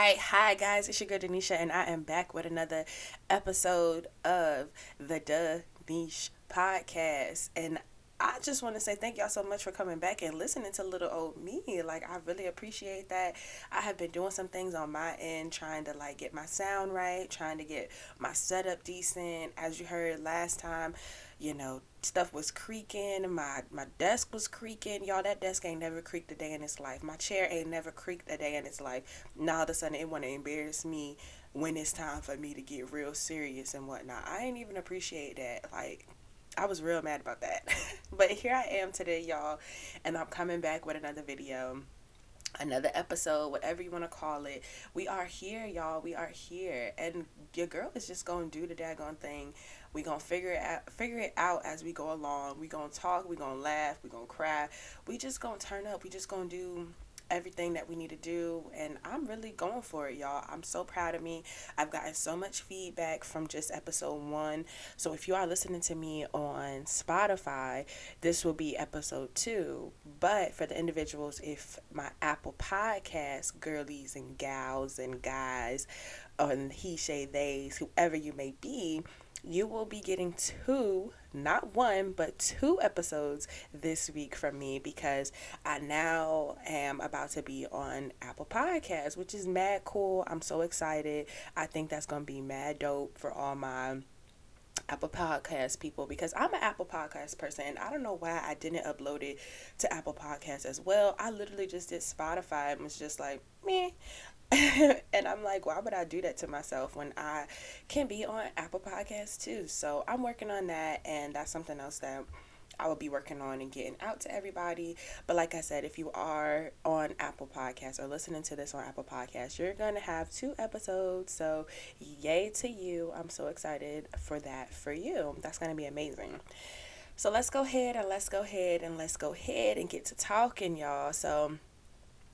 hi guys, it's your girl Denisha, and I am back with another episode of the Duh Niche podcast. And I just want to say thank y'all so much for coming back and listening to little old me. Like I really appreciate that. I have been doing some things on my end, trying to like get my sound right, trying to get my setup decent. As you heard last time, you know, stuff was creaking, my my desk was creaking. Y'all, that desk ain't never creaked a day in its life. My chair ain't never creaked a day in its life. Now all of a sudden it wanna embarrass me when it's time for me to get real serious and whatnot. I ain't even appreciate that. Like I was real mad about that. but here I am today, y'all, and I'm coming back with another video another episode, whatever you want to call it. We are here, y'all. We are here. And your girl is just gonna do the daggone thing. We gonna figure it out figure it out as we go along. We gonna talk, we gonna laugh, we gonna cry. We just gonna turn up. We just gonna do everything that we need to do and I'm really going for it y'all I'm so proud of me I've gotten so much feedback from just episode one so if you are listening to me on Spotify this will be episode two but for the individuals if my Apple podcast girlies and gals and guys on he shay theys whoever you may be you will be getting two, not one, but two episodes this week from me because I now am about to be on Apple Podcasts, which is mad cool. I'm so excited. I think that's going to be mad dope for all my Apple Podcast people because I'm an Apple Podcast person and I don't know why I didn't upload it to Apple Podcasts as well. I literally just did Spotify and was just like, me. and I'm like, why would I do that to myself when I can be on Apple Podcasts too? So I'm working on that, and that's something else that I will be working on and getting out to everybody. But like I said, if you are on Apple Podcasts or listening to this on Apple Podcasts, you're going to have two episodes. So, yay to you. I'm so excited for that for you. That's going to be amazing. So, let's go ahead and let's go ahead and let's go ahead and get to talking, y'all. So,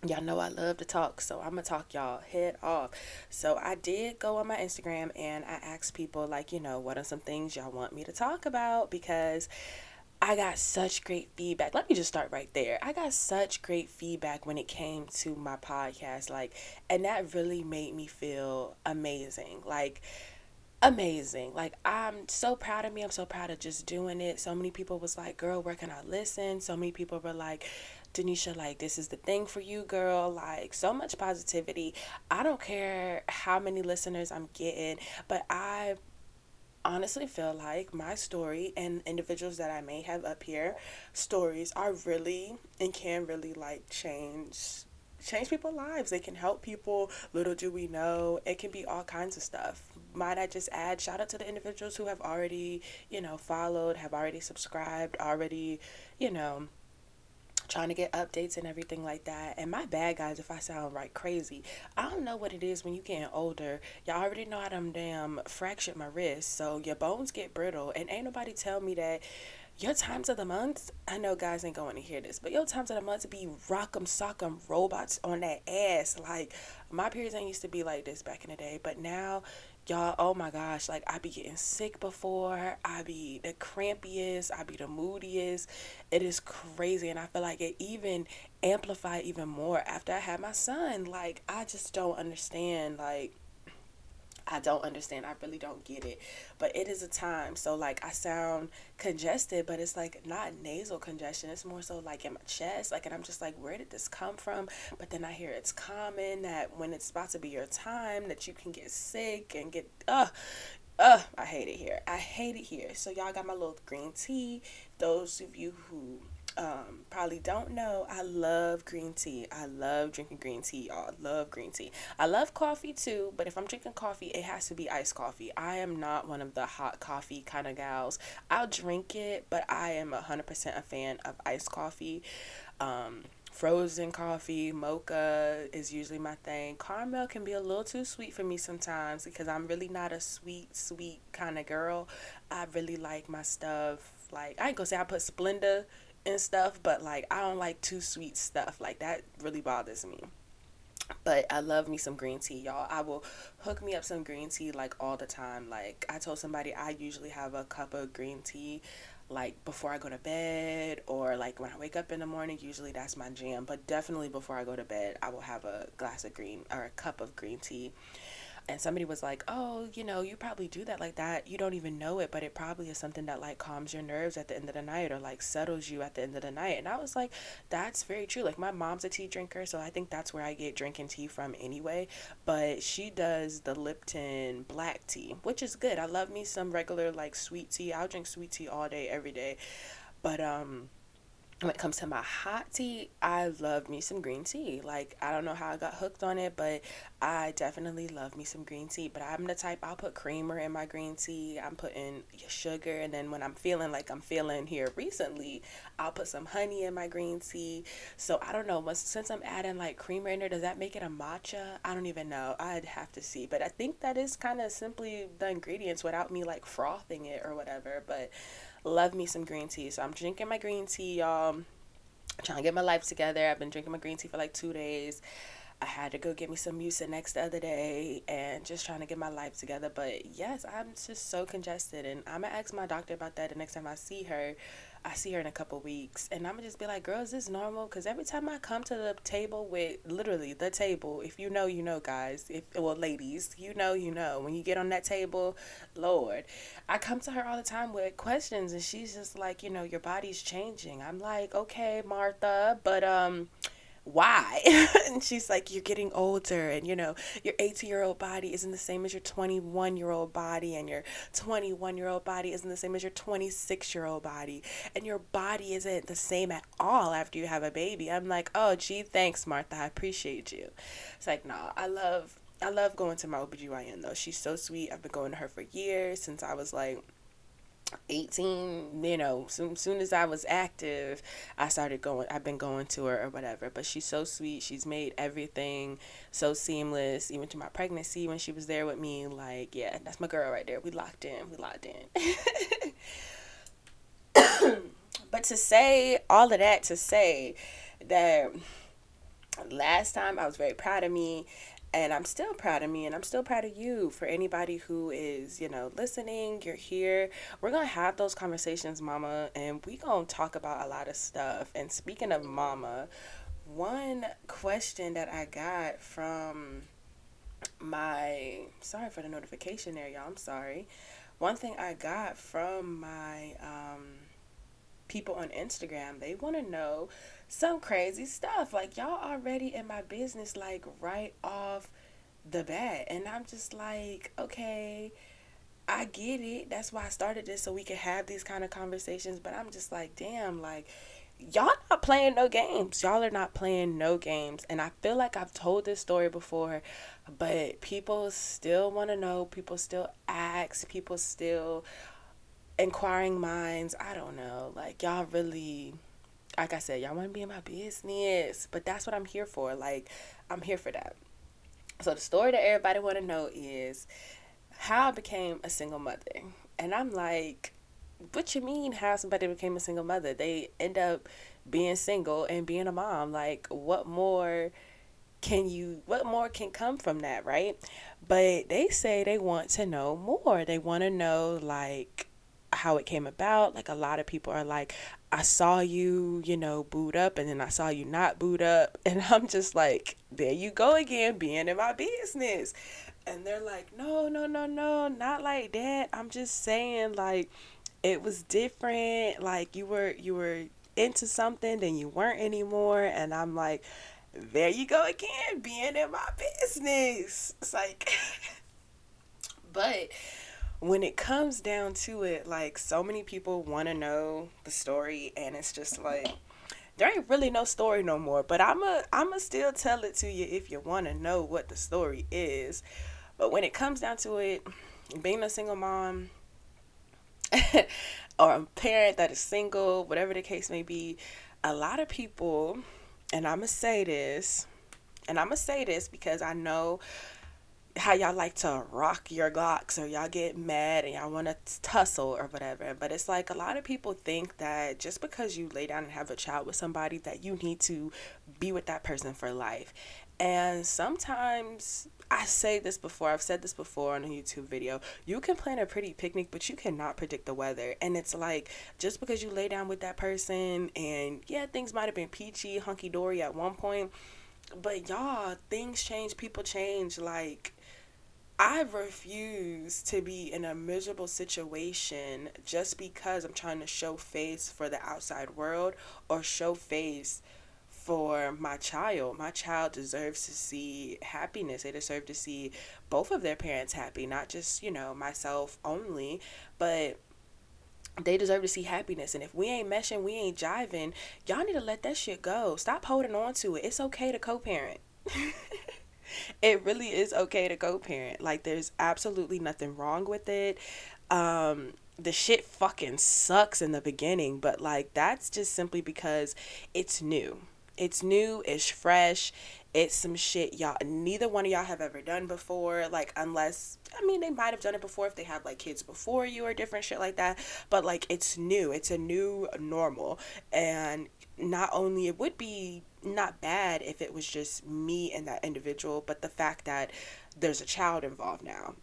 Y'all know I love to talk, so I'm gonna talk y'all head off. So I did go on my Instagram and I asked people, like, you know, what are some things y'all want me to talk about? Because I got such great feedback. Let me just start right there. I got such great feedback when it came to my podcast, like, and that really made me feel amazing. Like, amazing. Like I'm so proud of me. I'm so proud of just doing it. So many people was like, "Girl, where can I listen?" So many people were like, Denisha, like, this is the thing for you, girl. Like, so much positivity. I don't care how many listeners I'm getting, but I honestly feel like my story and individuals that I may have up here, stories are really and can really like change change people's lives. They can help people. Little do we know, it can be all kinds of stuff. Might I just add shout out to the individuals who have already, you know, followed, have already subscribed, already, you know, trying to get updates and everything like that. And my bad, guys, if I sound right crazy. I don't know what it is when you getting older. Y'all already know how them damn fractured my wrist, so your bones get brittle. And ain't nobody tell me that your times of the month, I know guys ain't going to hear this, but your times of the month be rock'em sock'em robots on that ass. Like my periods ain't used to be like this back in the day, but now y'all oh my gosh like i be getting sick before i be the crampiest i be the moodiest. It is crazy and i feel like it even amplified even more after i had my son. Like i just don't understand like I don't understand. I really don't get it. But it is a time. So like I sound congested, but it's like not nasal congestion. It's more so like in my chest. Like and I'm just like, where did this come from? But then I hear it's common that when it's about to be your time that you can get sick and get uh uh I hate it here. I hate it here. So y'all got my little green tea. Those of you who um, probably don't know, I love green tea. I love drinking green tea, y'all. Love green tea. I love coffee too, but if I'm drinking coffee, it has to be iced coffee. I am not one of the hot coffee kind of gals. I'll drink it, but I am 100% a fan of iced coffee. Um, frozen coffee, mocha is usually my thing. Caramel can be a little too sweet for me sometimes because I'm really not a sweet, sweet kind of girl. I really like my stuff. Like, I ain't gonna say I put Splenda and stuff, but like I don't like too sweet stuff. Like that really bothers me. But I love me some green tea, y'all. I will hook me up some green tea like all the time. Like I told somebody I usually have a cup of green tea like before I go to bed or like when I wake up in the morning. Usually that's my jam, but definitely before I go to bed, I will have a glass of green or a cup of green tea and somebody was like, "Oh, you know, you probably do that like that. You don't even know it, but it probably is something that like calms your nerves at the end of the night or like settles you at the end of the night." And I was like, "That's very true. Like my mom's a tea drinker, so I think that's where I get drinking tea from anyway, but she does the Lipton black tea, which is good. I love me some regular like sweet tea. I'll drink sweet tea all day every day. But um when it comes to my hot tea, I love me some green tea. Like, I don't know how I got hooked on it, but I definitely love me some green tea. But I'm the type, I'll put creamer in my green tea. I'm putting sugar. And then when I'm feeling like I'm feeling here recently, I'll put some honey in my green tea. So I don't know. Since I'm adding like creamer in there, does that make it a matcha? I don't even know. I'd have to see. But I think that is kind of simply the ingredients without me like frothing it or whatever. But love me some green tea. So I'm drinking my green tea, y'all. trying to get my life together. I've been drinking my green tea for like two days. I had to go get me some Mucinex the other day and just trying to get my life together. But yes, I'm just so congested. And I'm going to ask my doctor about that the next time I see her I see her in a couple weeks, and I'm gonna just be like, "Girl, is this normal?" Because every time I come to the table with literally the table, if you know, you know, guys. If well, ladies, you know, you know. When you get on that table, Lord, I come to her all the time with questions, and she's just like, you know, your body's changing. I'm like, okay, Martha, but um why? and she's like, You're getting older, and you know, your 18 year old body isn't the same as your 21 year old body, and your 21 year old body isn't the same as your 26 year old body, and your body isn't the same at all after you have a baby. I'm like, Oh, gee, thanks, Martha. I appreciate you. It's like, Nah, I love. I love going to my OBGYN though. She's so sweet. I've been going to her for years since I was like 18 you know soon, soon as i was active i started going i've been going to her or whatever but she's so sweet. She's made everything so seamless even to my pregnancy when she was there with me like yeah that's my girl right there. We locked in we locked in. But to say all of that to say that last time i was very proud of me and I'm still proud of me and I'm still proud of you for anybody who is, you know, listening, you're here. We're going to have those conversations, mama, and we going to talk about a lot of stuff. And speaking of mama, one question that I got from my sorry for the notification there, y'all. I'm sorry. One thing I got from my um people on Instagram, they want to know some crazy stuff. Like y'all already in my business like right off the bat. And I'm just like, okay, I get it. That's why I started this so we could have these kind of conversations, but I'm just like, damn, like y'all not playing no games. Y'all are not playing no games. And I feel like I've told this story before, but people still want to know, people still ask, people still inquiring minds. I don't know. Like y'all really like I said, y'all want to be in my business, but that's what I'm here for. Like, I'm here for that. So the story that everybody want to know is how I became a single mother, and I'm like, what you mean? How somebody became a single mother? They end up being single and being a mom. Like, what more? can you what more can come from that right but they say they want to know more they want to know like how it came about. Like a lot of people are like, I saw you, you know, boot up and then I saw you not boot up. And I'm just like, there you go again, being in my business. And they're like, no, no, no, no, not like that. I'm just saying like it was different. Like you were you were into something then you weren't anymore. And I'm like, there you go again, being in my business. It's like but when it comes down to it, like so many people want to know the story, and it's just like there ain't really no story no more. But I'm a I'm a still tell it to you if you want to know what the story is. But when it comes down to it, being a single mom or a parent that is single, whatever the case may be, a lot of people, and I'm gonna say this, and I'm gonna say this because I know how y'all like to rock your glocks or y'all get mad and y'all want to tussle or whatever. But it's like a lot of people think that just because you lay down and have a child with somebody that you need to be with that person for life. And sometimes I say this before, I've said this before on a YouTube video. You can plan a pretty picnic, but you cannot predict the weather. And it's like just because you lay down with that person and yeah, things might have been peachy, hunky dory at one point, but y'all, things change, people change. Like, I refuse to be in a miserable situation just because I'm trying to show face for the outside world or show face for my child. My child deserves to see happiness. They deserve to see both of their parents happy, not just, you know, myself only, but they deserve to see happiness. And if we ain't meshing, we ain't jiving, y'all need to let that shit go. Stop holding on to it. It's okay to co parent. it really is okay to co parent. Like, there's absolutely nothing wrong with it. Um, the shit fucking sucks in the beginning, but like, that's just simply because it's new. It's new, it's fresh, it's some shit y'all neither one of y'all have ever done before like unless i mean they might have done it before if they had like kids before you or different shit like that but like it's new it's a new normal and not only it would be not bad if it was just me and that individual but the fact that there's a child involved now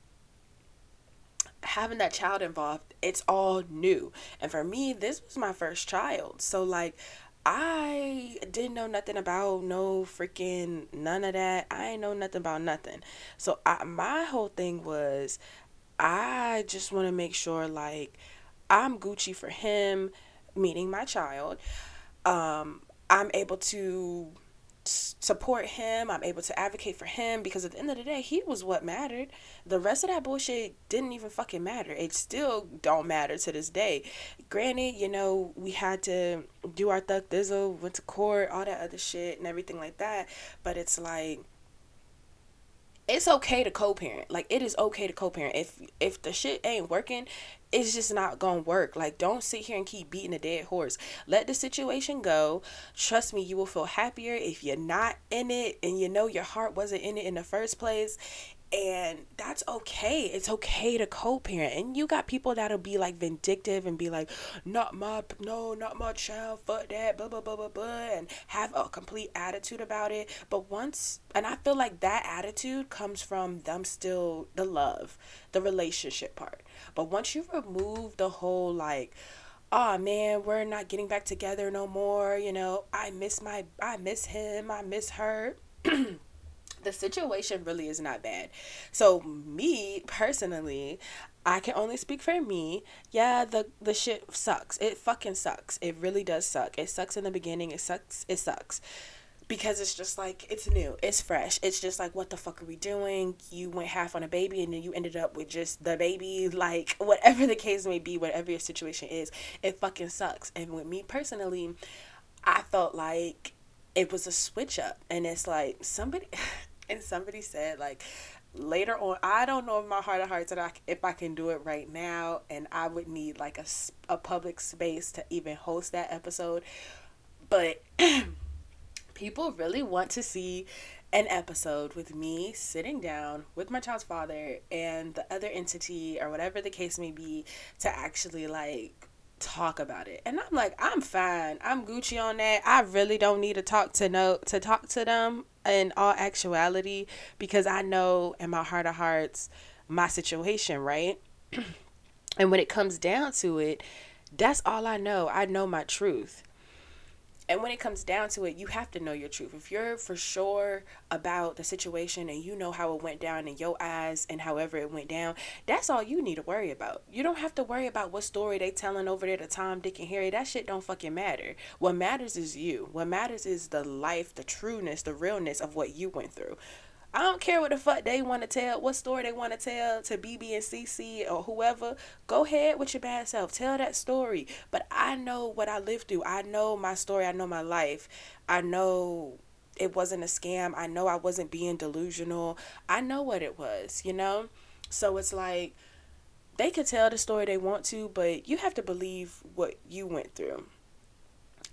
having that child involved it's all new and for me this was my first child so like I didn't know nothing about no freaking none of that. I ain't know nothing about nothing. So I, my whole thing was I just want to make sure like I'm Gucci for him, meaning my child. Um, I'm able to support him. I'm able to advocate for him because at the end of the day, he was what mattered. The rest of that bullshit didn't even fucking matter. It still don't matter to this day. Granted, you know, we had to do our thug thizzle, went to court, all that other shit and everything like that. But it's like it's okay to co-parent. Like it is okay to co-parent. If if the shit ain't working, it's just not gonna work. Like, don't sit here and keep beating a dead horse. Let the situation go. Trust me, you will feel happier if you're not in it and you know your heart wasn't in it in the first place and that's okay. It's okay to co-parent. And you got people that'll be like vindictive and be like not my no not my child fuck that blah blah blah blah blah and have a complete attitude about it. But once and i feel like that attitude comes from them still the love the relationship part. But once you remove the whole like oh man we're not getting back together no more you know i miss my i miss him i miss her the situation really is not bad. So me personally, I can only speak for me. Yeah, the the shit sucks. It fucking sucks. It really does suck. It sucks in the beginning. It sucks. It sucks. Because it's just like it's new, it's fresh. It's just like what the fuck are we doing? You went half on a baby and then you ended up with just the baby, like whatever the case may be, whatever your situation is, it fucking sucks. And with me personally, I felt like it was a switch up and it's like somebody and somebody said like later on i don't know if my heart of hearts that I, if i can do it right now and i would need like a, a public space to even host that episode. But people really want to see an episode with me sitting down with my child's father and the other entity or whatever the case may be to actually like talk about it. And I'm like, I'm fine. I'm Gucci on that. I really don't need to talk to no to talk to them in all actuality because I know in my heart of hearts my situation, right? and when it comes down to it, that's all I know. I know my truth. And when it comes down to it, you have to know your truth. If you're for sure about the situation and you know how it went down in your eyes and however it went down, that's all you need to worry about. You don't have to worry about what story they telling over there to Tom, Dick, and Harry. That shit don't fucking matter. What matters is you. What matters is the life, the trueness, the realness of what you went through. I don't care what the fuck they want to tell, what story they want to tell to BB and CC or whoever. Go ahead with your bad self. Tell that story. But I know what I lived through. I know my story. I know my life. I know it wasn't a scam. I know I wasn't being delusional. I know what it was, you know? So it's like they could tell the story they want to, but you have to believe what you went through.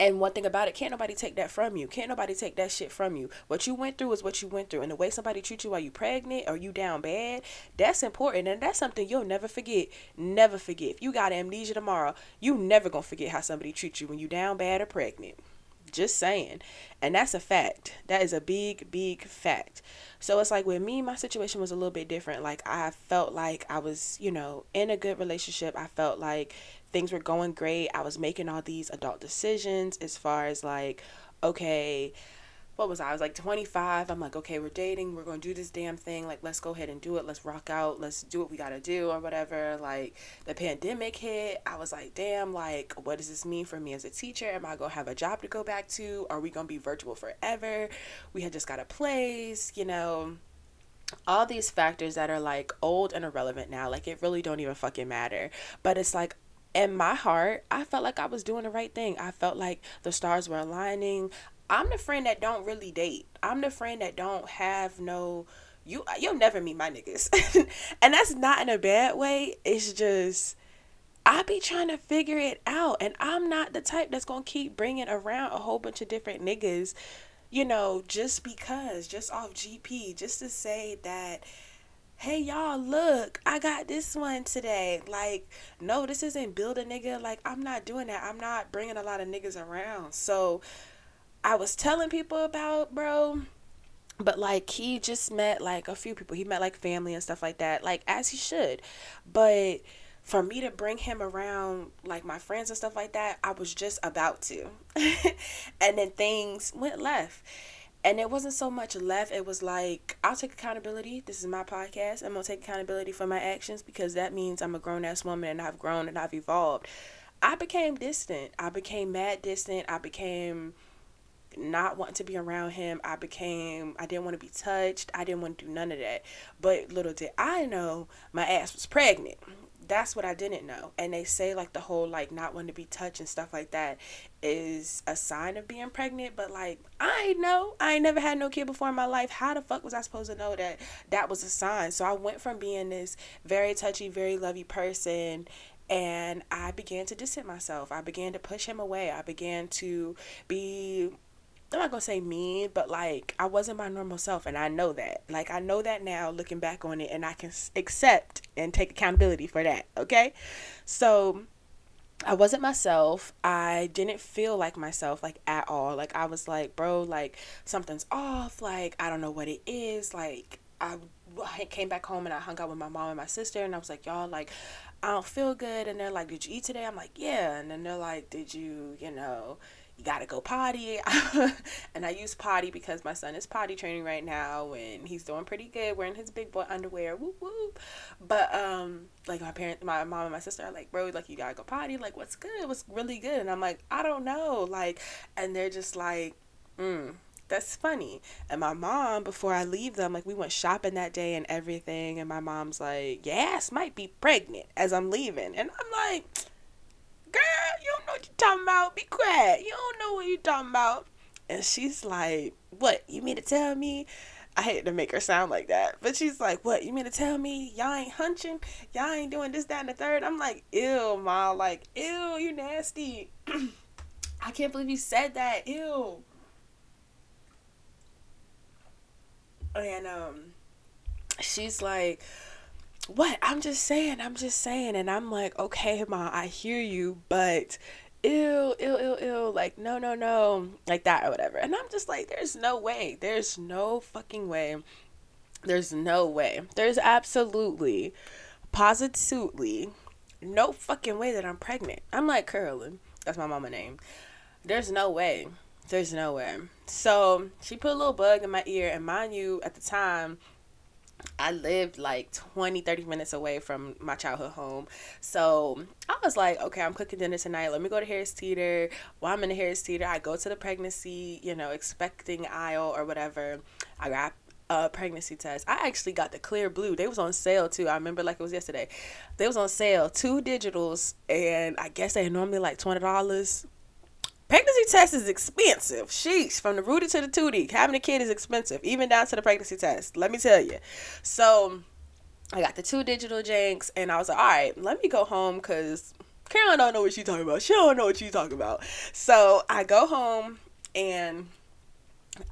And one thing about it, can't nobody take that from you. Can't nobody take that shit from you. What you went through is what you went through. And the way somebody treats you while you pregnant or you down bad, that's important. And that's something you'll never forget. Never forget. If you got amnesia tomorrow, you never gonna forget how somebody treats you when you down bad or pregnant. Just saying. And that's a fact. That is a big, big fact. So it's like with me, my situation was a little bit different. Like I felt like I was, you know, in a good relationship. I felt like things were going great. I was making all these adult decisions as far as like, okay, what was I? I was like 25. I'm like, okay, we're dating. We're going to do this damn thing. Like, let's go ahead and do it. Let's rock out. Let's do what we got to do or whatever. Like, the pandemic hit. I was like, damn, like, what does this mean for me as a teacher? Am I going to have a job to go back to? Are we going to be virtual forever? We had just got a place, you know all these factors that are like old and irrelevant now like it really don't even fucking matter but it's like in my heart, I felt like I was doing the right thing. I felt like the stars were aligning. I'm the friend that don't really date. I'm the friend that don't have no you you'll never meet my niggas. and that's not in a bad way. It's just I be trying to figure it out and I'm not the type that's going to keep bringing around a whole bunch of different niggas, you know, just because, just off GP, just to say that hey y'all look i got this one today like no this isn't build a nigga like i'm not doing that i'm not bringing a lot of niggas around so I was telling people about, bro. But like he just met like a few people. He met like family and stuff like that, like as he should. But for me to bring him around like my friends and stuff like that, I was just about to. and then things went left. And it wasn't so much left, it was like, I'll take accountability. This is my podcast. I'm going to take accountability for my actions because that means I'm a grown ass woman and I've grown and I've evolved. I became distant. I became mad distant. I became not wanting to be around him. I became, I didn't want to be touched. I didn't want to do none of that. But little did I know my ass was pregnant. That's what I didn't know. And they say like the whole like not wanting to be touched and stuff like that is a sign of being pregnant. But like I know, I ain't never had no kid before in my life. How the fuck was I supposed to know that that was a sign? So I went from being this very touchy, very lovey person and I began to distance myself. I began to push him away. I began to be I'm not gonna say mean, but like I wasn't my normal self, and I know that. Like I know that now, looking back on it, and I can accept and take accountability for that. Okay, so I wasn't myself. I didn't feel like myself, like at all. Like I was like, bro, like something's off. Like I don't know what it is. Like I I came back home and I hung out with my mom and my sister, and I was like, y'all, like I don't feel good. And they're like, did you eat today? I'm like, yeah. And then they're like, did you, you know you gotta go potty. and I use potty because my son is potty training right now and he's doing pretty good wearing his big boy underwear. Whoop whoop. But um like my parents my mom and my sister are like, bro, like you gotta go potty, like what's good? What's really good? And I'm like, I don't know. Like and they're just like, mm, that's funny. And my mom, before I leave them, like we went shopping that day and everything, and my mom's like, Yes, might be pregnant as I'm leaving. And I'm like girl, you don't know what you're talking about. Be quiet. You don't know what you're talking about. And she's like, what? You mean to tell me? I hate to make her sound like that, but she's like, "What? You mean to tell me y'all ain't hunching? Y'all ain't doing this, that, and the third? I'm like, "Ew, ma! Like, ew, you nasty! I can't believe you said that. Ew." And um, she's like, what? I'm just saying, I'm just saying. And I'm like, okay, mom, I hear you, but ew, ew, ew, ew, like, no, no, no, like that or whatever. And I'm just like, there's no way. There's no fucking way. There's no way. There's absolutely, positively, no fucking way that I'm pregnant. I'm like Carolyn. That's my mama name. There's no way. There's no way. So she put a little bug in my ear, and mind you, at the time, I lived like 20, 30 minutes away from my childhood home. So I was like, okay, I'm cooking dinner tonight. Let me go to Harris Teeter. While I'm in the Harris Teeter, I go to the pregnancy, you know, expecting aisle or whatever. I got a pregnancy test. I actually got the Clearblue. They was on sale too. I remember like it was yesterday. They was on sale, two digitals, and I guess they normally like twenty dollars pregnancy test is expensive. Sheesh, from the rooty to the tootie, having a kid is expensive, even down to the pregnancy test. Let me tell you. So I got the two digital janks, and I was like, all right, let me go home because Carolyn don't know what she's talking about. She don't know what she's talking about. So I go home and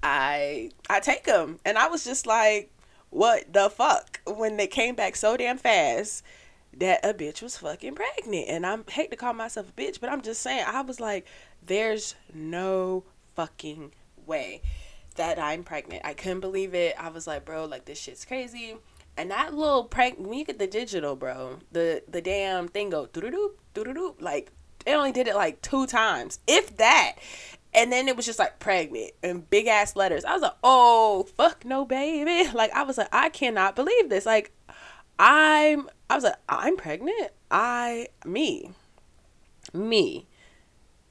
I I take them, and I was just like, what the fuck? When they came back so damn fast that a bitch was fucking pregnant. And I hate to call myself a bitch, but I'm just saying, I was like, there's no fucking way that I'm pregnant. I couldn't believe it. I was like, bro, like this shit's crazy. And that little prank, when you get the digital, bro, the the damn thing go doo doo doo doo doo. Like it only did it like two times, if that. And then it was just like pregnant and big ass letters. I was like, oh fuck no, baby. Like I was like, I cannot believe this. Like I'm, I was like, I'm pregnant. I me, me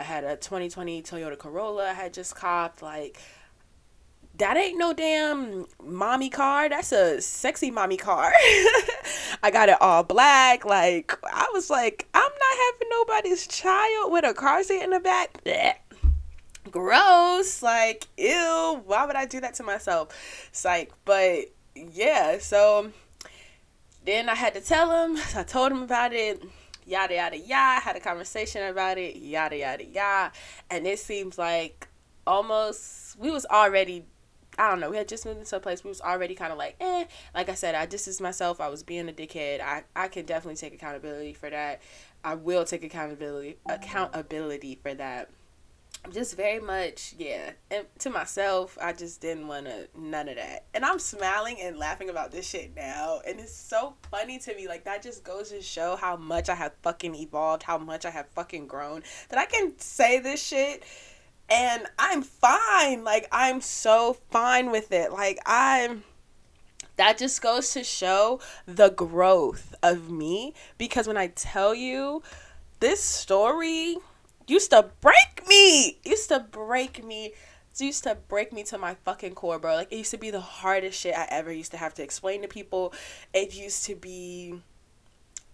I had a 2020 Toyota Corolla I had just copped. Like, that ain't no damn mommy car. That's a sexy mommy car. I got it all black. Like, I was like, I'm not having nobody's child with a car seat in the back. Blech. Gross. Like, ew. Why would I do that to myself? Psych. But yeah, so then I had to tell him. I told him about it yada yada yada had a conversation about it yada yada yada and it seems like almost we was already I don't know. We had just moved into a place. We was already kind of like, eh. Like I said, I distanced myself. I was being a dickhead. I I can definitely take accountability for that. I will take accountability accountability for that just very much yeah. And to myself i just didn't want to none of that. And i'm smiling and laughing about this shit now. And it's so funny to me like that just goes to show how much i have fucking evolved how much i have fucking grown that i can say this shit and i'm fine. Like i'm so fine with it. Like i'm that just goes to show the growth of me because when i tell you this story used to break me. Used to break me. It used to break me to my fucking core, bro. Like it used to be the hardest shit I ever used to have to explain to people. It used to be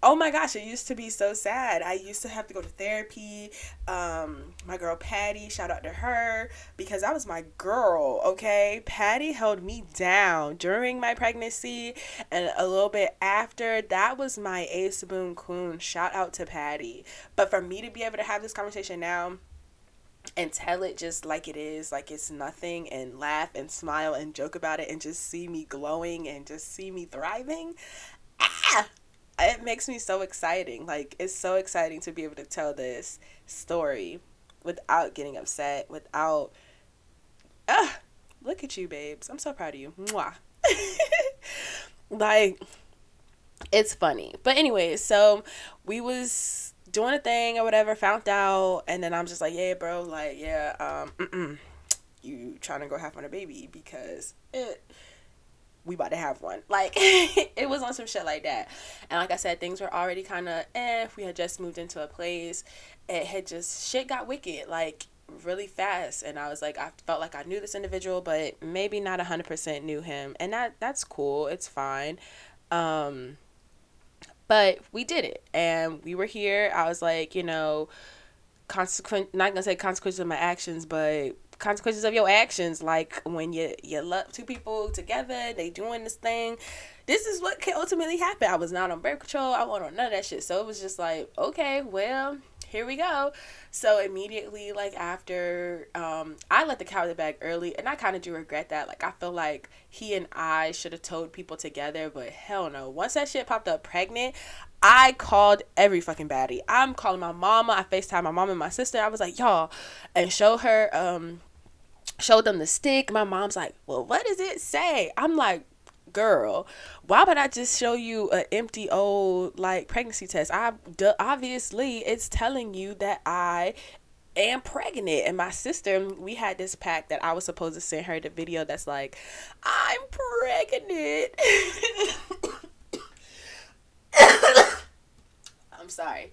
oh my gosh, it used to be so sad. I used to have to go to therapy. Um, my girl Patty, shout out to her because that was my girl, okay? Patty held me down during my pregnancy and a little bit after. That was my ace boon coon. Shout out to Patty. But for me to be able to have this conversation now, and tell it just like it is, like it's nothing, and laugh and smile and joke about it, and just see me glowing and just see me thriving. Ah, it makes me so exciting. Like it's so exciting to be able to tell this story without getting upset, without ah, look at you, babes. I'm so proud of you. Mwah. like it's funny. But anyway, so we was doing a thing or whatever, found out, and then I'm just like, yeah, bro, like, yeah, um, you trying to go have on a baby because it we about to have one. Like it was on some shit like that. And like I said, things were already kind of eh. We had just moved into a place. It had just shit got wicked like really fast and I was like I felt like I knew this individual but maybe not 100% knew him and that that's cool it's fine um but we did it and we were here I was like you know consequent not gonna say consequences of my actions but consequences of your actions like when you you love two people together they doing this thing. This is what can ultimately happen. I was not on birth control. I wasn't on none of that shit. So it was just like okay well here we go so immediately like after um i let the cat out bag early and i kind of do regret that like i feel like he and i should have told people together but hell no once that shit popped up pregnant I called every fucking baddie. I'm calling my mama. I FaceTime my mom and my sister. I was like, y'all, and show her um showed them the stick. My mom's like, well, what does it say? I'm like, girl, why would I just show you an empty old like pregnancy test? I obviously it's telling you that I am pregnant and my sister we had this pact that I was supposed to send her the video that's like I'm pregnant I'm sorry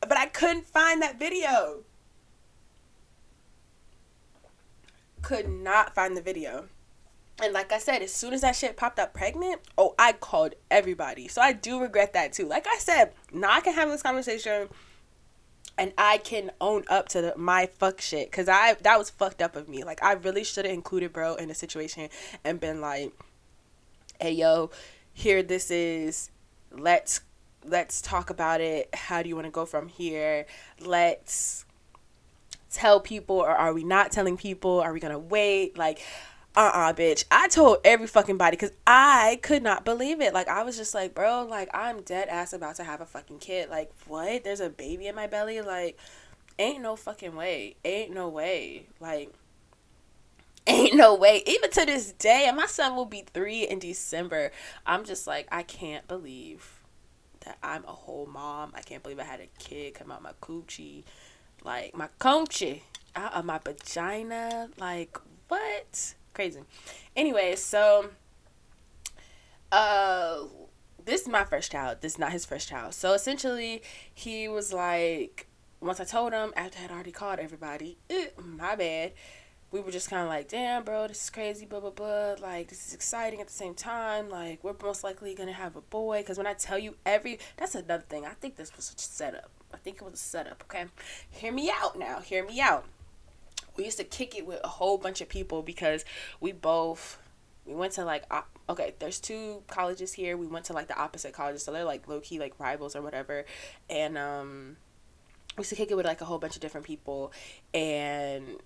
but I couldn't find that video could not find the video. And like I said, as soon as that shit popped up pregnant, oh, I called everybody. So I do regret that too. Like I said, now I can have this conversation and I can own up to the, my fuck shit because I that was fucked up of me. Like I really should have included bro in the situation and been like, "Hey yo, here this is. Let's let's talk about it. How do you want to go from here? Let's tell people or are we not telling people? Are we gonna wait? Like." Uh-uh bitch. I told every fucking body because i could not believe it. Like i was just like bro like i'm dead ass about to have a fucking kid. Like what? There's a baby in my belly? Like ain't no fucking way. Ain't no way. Like ain't no way. Even to this day and my son will be three in december. I'm just like i can't believe that i'm a whole mom. I can't believe i had a kid come out my coochie. Like my coochie out of my vagina. Like what crazy. Anyway, so uh this is my first child. This is not his first child. So essentially, he was like, once I told him, after I had already called everybody, my bad. We were just kind of like, damn, bro, this is crazy, blah, blah, blah. Like, this is exciting at the same time. Like, we're most likely going to have a boy. Because when I tell you every, that's another thing. I think this was a setup. I think it was a setup, okay? Hear me out now. Hear me out we used to kick it with a whole bunch of people because we both we went to like okay there's two colleges here. We went to like the opposite colleges so they're like low-key like rivals or whatever. And um we used to kick it with like a whole bunch of different people. And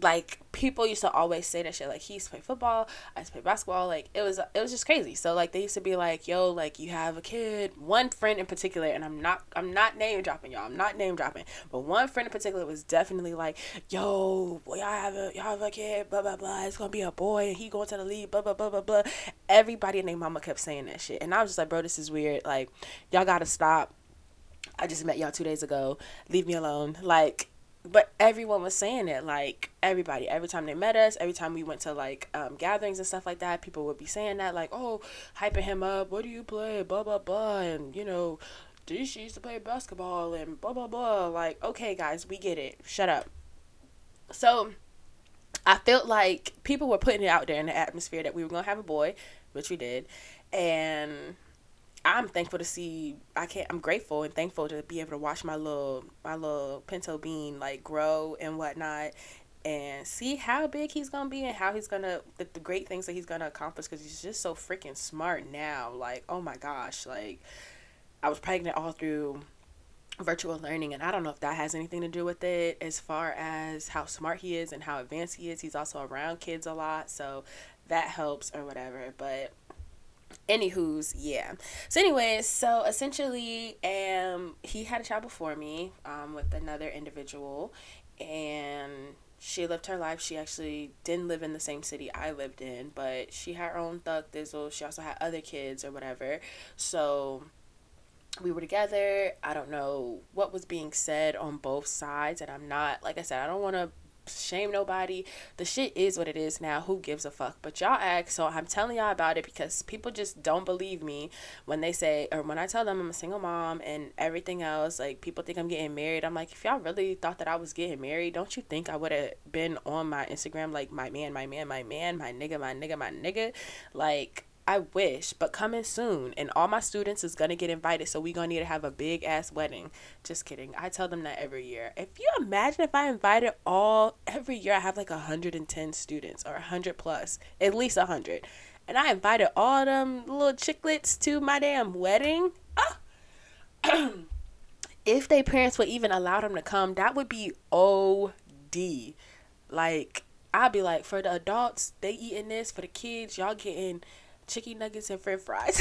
like people used to always say that shit like he used to play football i used to play basketball like it was it was just crazy so like they used to be like yo like you have a kid one friend in particular and i'm not i'm not name dropping y'all i'm not name dropping but one friend in particular was definitely like yo boy y'all have a y'all have a kid blah blah blah it's gonna be a boy and he going to the league blah blah blah blah blah everybody and their mama kept saying that shit and i was just like bro this is weird like y'all gotta stop I just met y'all two days ago. Leave me alone. Like, but everyone was saying it like everybody every time they met us every time we went to like um, gatherings and stuff like that people would be saying that like oh hyping him up what do you play? Blah blah blah and you know she used to play basketball? and blah blah blah like okay guys we get it. Shut up. So i felt like people were putting it out there in the atmosphere that we were gonna have a boy which we did and I'm thankful to see I can't I'm grateful and thankful to be able to watch my little my little pinto bean like grow and whatnot and see how big he's gonna be and how he's gonna the, the great things that he's gonna accomplish because he's just so freaking smart now. Like oh my gosh like I was pregnant all through virtual learning and I don't know if that has anything to do with it as far as how smart he is and how advanced he is. He's also around kids a lot so that helps or whatever but anywho's yeah. So anyways so essentially um he had a child before me um with another individual and she lived her life. She actually didn't live in the same city i lived in but she had her own thug thizzle. She also had other kids or whatever. So we were together. I don't know what was being said on both sides and i'm not like i said i don't want to shame nobody. The shit is what it is now. Who gives a fuck? But y'all act, so I'm telling y'all about it because people just don't believe me when they say, or when I tell them I'm a single mom and everything else. Like, people think I'm getting married. I'm like, if y'all really thought that I was getting married, don't you think I would have been on my Instagram like, my man, my man, my man, my nigga, my nigga, my nigga? Like, I wish, but coming soon. And all my students is gonna get invited, so we gonna need to have a big ass wedding. Just kidding. I tell them that every year. If you imagine if I invited all every year, I have like hundred and ten students or hundred plus, at least hundred, and I invited all them little chicklets to my damn wedding. Ah. if they parents would even allow them to come, that would be OD. Like I'd be like, for the adults, they eating this. For the kids, y'all getting chicken nuggets and french fries.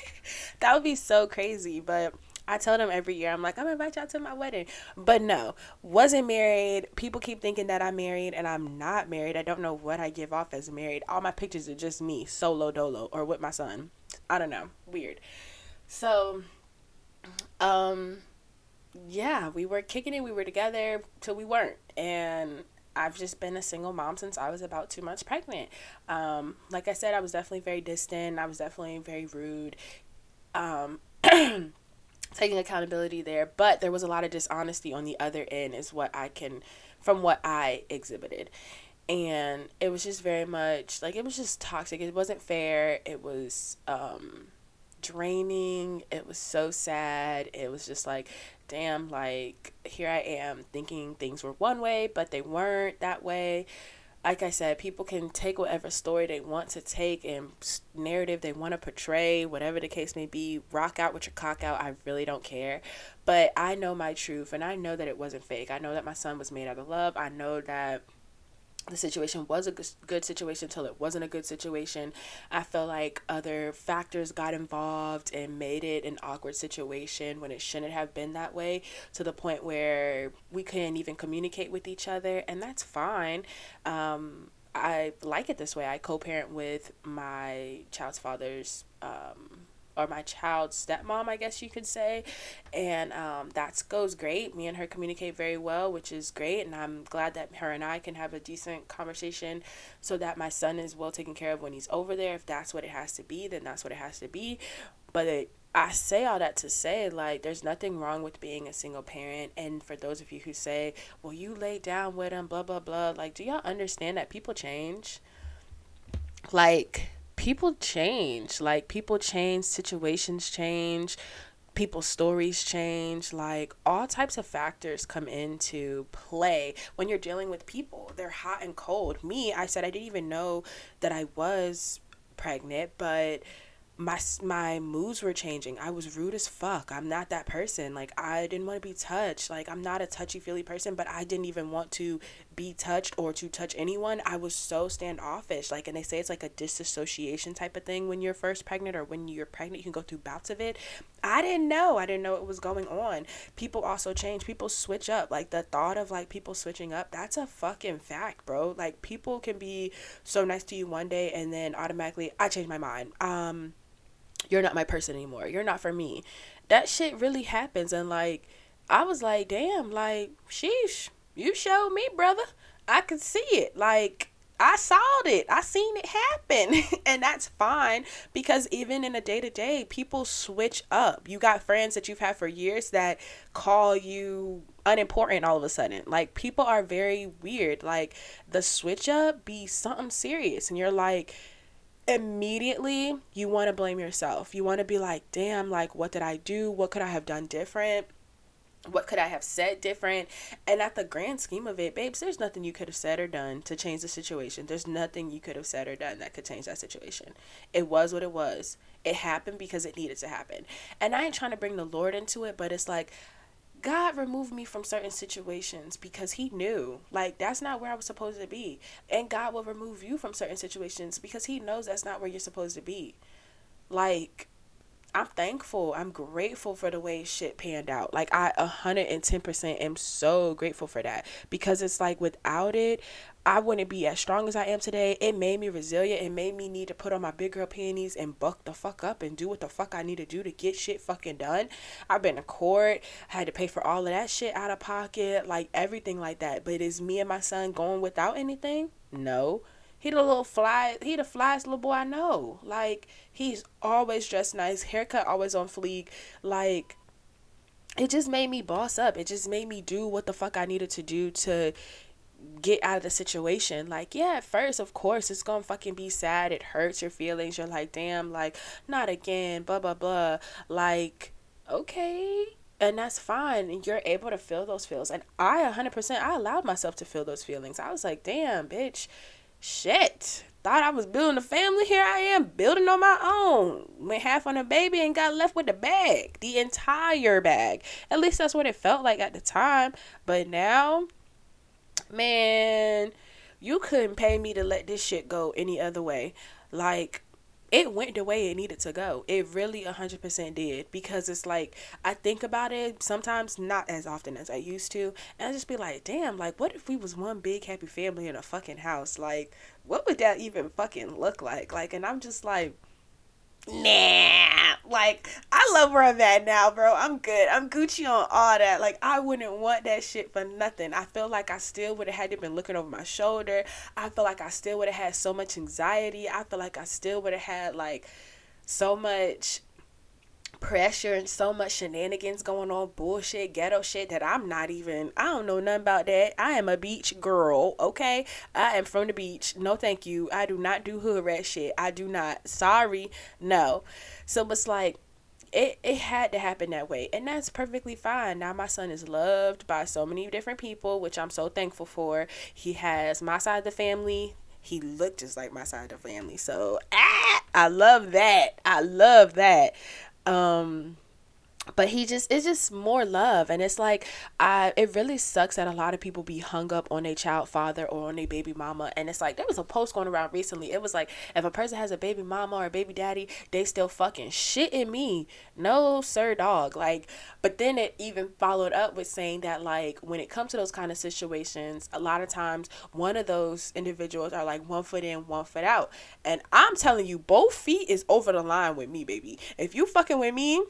that would be so crazy. But I tell them every year, I'm like, I'm gonna invite y'all to my wedding. But no, wasn't married. People keep thinking that I'm married and I'm not married. I don't know what I give off as married. All my pictures are just me, solo dolo, or with my son. I don't know. Weird. So, um, yeah, we were kicking it. We were together till we weren't. And I've just been a single mom since I was about two months pregnant. Um, like I said, I was definitely very distant. I was definitely very rude. Um, taking accountability there, but there was a lot of dishonesty on the other end, is what I can, from what I exhibited. And it was just very much like it was just toxic. It wasn't fair. It was um, draining. It was so sad. It was just like damn, like, here I am thinking things were one way, but they weren't that way. Like I said, people can take whatever story they want to take and narrative they want to portray, whatever the case may be. Rock out with your cock out. I really don't care. But I know my truth and I know that it wasn't fake. I know that my son was made out of love. I know that the situation was a good situation until it wasn't a good situation. I felt like other factors got involved and made it an awkward situation when it shouldn't have been that way to the point where we couldn't even communicate with each other, and that's fine. Um, I like it this way. I co parent with my child's father's um, or my child's stepmom, I guess you could say. And um, that goes great. Me and her communicate very well, which is great. And I'm glad that her and I can have a decent conversation so that my son is well taken care of when he's over there. If that's what it has to be, then that's what it has to be. But it, I say all that to say, like, there's nothing wrong with being a single parent. And for those of you who say, well, you lay down with him, blah, blah, blah, like, do y'all understand that people change? Like, people change. Like people change, situations change, people's stories change. Like all types of factors come into play when you're dealing with people. They're hot and cold. Me, I said I didn't even know that I was pregnant, but my my moods were changing. I was rude as fuck. I'm not that person. Like I didn't want to be touched. Like I'm not a touchy feely person, but I didn't even want to be touched or to touch anyone. I was so standoffish. Like and they say it's like a disassociation type of thing when you're first pregnant or when you're pregnant you can go through bouts of it. I didn't know. I didn't know what was going on. People also change. People switch up. Like the thought of like people switching up, that's a fucking fact, bro. Like people can be so nice to you one day and then automatically I changed my mind. Um you're not my person anymore. You're not for me. That shit really happens. And like, I was like, damn, like, sheesh, you showed me, brother. I could see it. Like, I saw it. I seen it happen. and that's fine because even in a day to day, people switch up. You got friends that you've had for years that call you unimportant all of a sudden. Like people are very weird. Like the switch up be something serious and you're like immediately you want to blame yourself. You want to be like, damn, like, what did I do? What could I have done different? What could I have said different? And at the grand scheme of it, babes, there's nothing you could have said or done to change the situation. There's nothing you could have said or done that could change that situation. It was what it was. It happened because it needed to happen. And I ain't trying to bring the Lord into it, but it's like, God removed me from certain situations because He knew, like, that's not where I was supposed to be. And God will remove you from certain situations because He knows that's not where you're supposed to be. Like, I'm thankful. I'm grateful for the way shit panned out. Like, I 110% am so grateful for that because it's like without it, I wouldn't be as strong as I am today. It made me resilient. It made me need to put on my big girl panties and buck the fuck up and do what the fuck I need to do to get shit fucking done. I've been to court, I had to pay for all of that shit out of pocket, like everything like that. But is me and my son going without anything? No. He the little fly. He the flyest little boy I know. Like he's always dressed nice, haircut always on fleek. Like it just made me boss up. It just made me do what the fuck I needed to do to get out of the situation. Like, yeah, at first, of course, it's gonna fucking be sad. It hurts your feelings. You're like, damn, like, not again, blah, blah, blah. Like, okay. And that's fine. And you're able to feel those feels. And I, 100%, I allowed myself to feel those feelings. I was like, damn, bitch, shit. Thought I was building a family. Here I am building on my own. Went half on a baby and got left with the bag. The entire bag. At least that's what it felt like at the time. But now, man, you couldn't pay me to let this shit go any other way. Like, it went the way it needed to go. It really 100% did because it's like I think about it sometimes not as often as I used to and I just be like, "Damn, like what if we was one big happy family in a fucking house? Like what would that even fucking look like?" Like and I'm just like nah. Like, I love where I'm at now, bro. I'm good. I'm Gucci on all that. Like, I wouldn't want that shit for nothing. I feel like I still would have had to been looking over my shoulder. I feel like I still would have had so much anxiety. I feel like I still would have had like so much pressure and so much shenanigans going on, bullshit, ghetto shit that I'm not even, I don't know nothing about that. I am a beach girl, okay? I am from the beach. No, thank you. I do not do hood rat shit. I do not. Sorry. No. So it's like, it, it had to happen that way. And that's perfectly fine. Now my son is loved by so many different people, which I'm so thankful for. He has my side of the family. He looked just like my side of the family. So ah, I love that. I love that. Um but he just it's just more love. And it's like i it really sucks that a lot of people be hung up on a child father or on a baby mama. And it's like there was a post going around recently. It was like if a person has a baby mama or a baby daddy they still fucking shit in me. No sir dog. Like but then it even followed up with saying that like when it comes to those kind of situations a lot of times one of those individuals are like one foot in one foot out. And i'm telling you both feet is over the line with me baby. If you fucking with me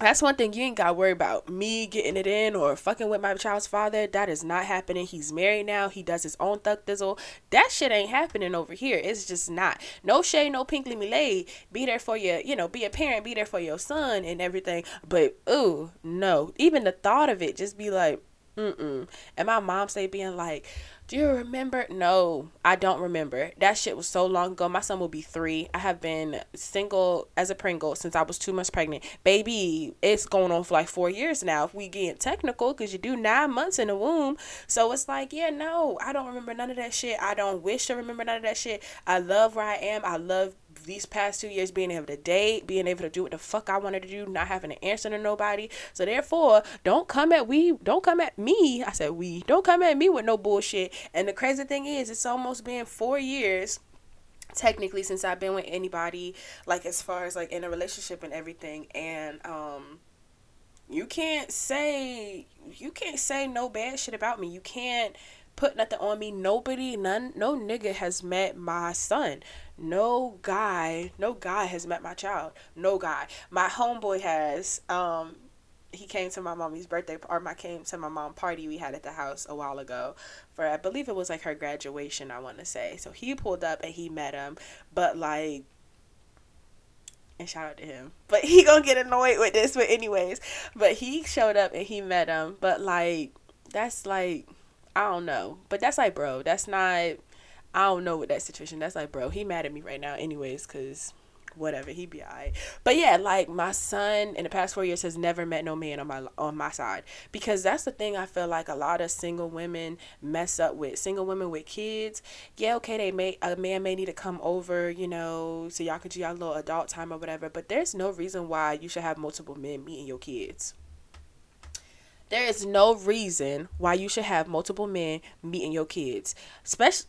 that's one thing you ain't got to worry about. Me getting it in or fucking with my child's father. That is not happening. He's married now. He does his own thug dizzle. That shit ain't happening over here. It's just not. No shade, no pinkly milay. Be there for your, you know, be a parent, be there for your son and everything. But, ooh, no. Even the thought of it, just be like, mm-mm. And my mom say being like, do you remember? No, I don't remember. That shit was so long ago. My son will be three. I have been single as a Pringle since I was two months pregnant. Baby, it's going on for like four years now. If we get technical, because you do nine months in the womb. So it's like, yeah, no, I don't remember none of that shit. I don't wish to remember none of that shit. I love where I am. I love these past two years being able to date, being able to do what the fuck I wanted to do, not having to answer to nobody. So therefore, don't come at we, don't come at me. I said we, don't come at me with no bullshit. And the crazy thing is, it's almost been four years technically since I've been with anybody, like as far as like in a relationship and everything, and um you can't say you can't say no bad shit about me. You can't put nothing on me. Nobody, none, no nigga has met my son. No guy, no guy has met my child. No guy. My homeboy has. Um, he came to my mommy's birthday or my came to my mom party we had at the house a while ago for I believe it was like her graduation I want to say. So he pulled up and he met him, but like and shout out to him. But he gonna get annoyed with this, but anyways, but he showed up and he met him, but like that's like I don't know. But that's like, bro, that's not. I don't know with that situation. That's like, bro, he mad at me right now, anyways, cause whatever he be alright. But yeah, like my son in the past four years has never met no man on my on my side because that's the thing I feel like a lot of single women mess up with. Single women with kids, yeah, okay, they may a man may need to come over, you know, so y'all could do y'all little adult time or whatever. But there's no reason why you should have multiple men meeting your kids. There is no reason why you should have multiple men meeting your kids. Especially